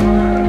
Bye.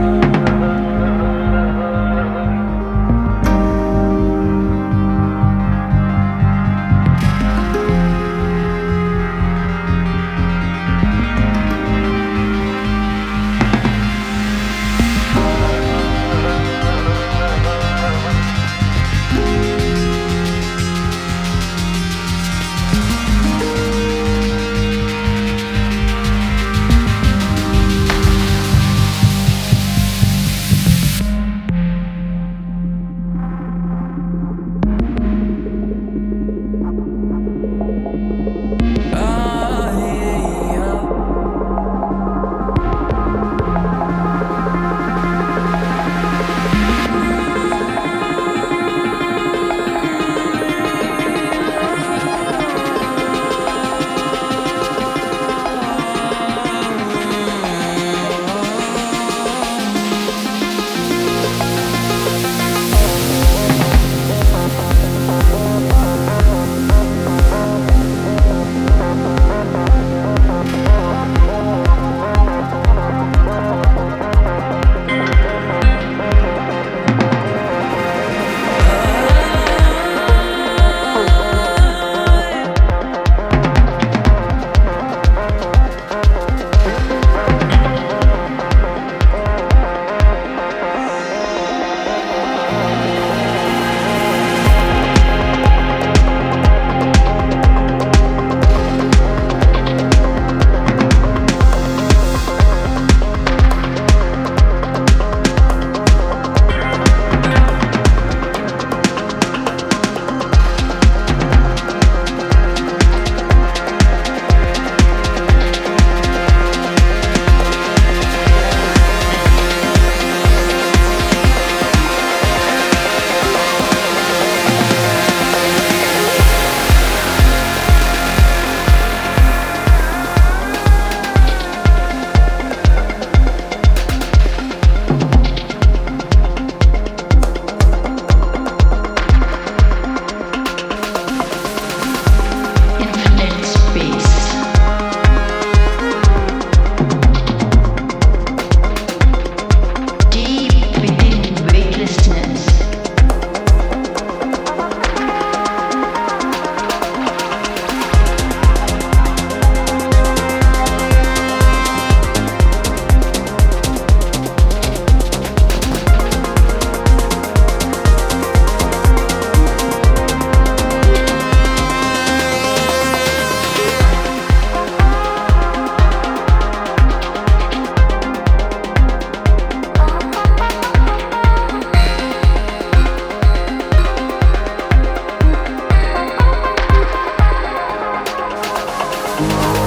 Rock.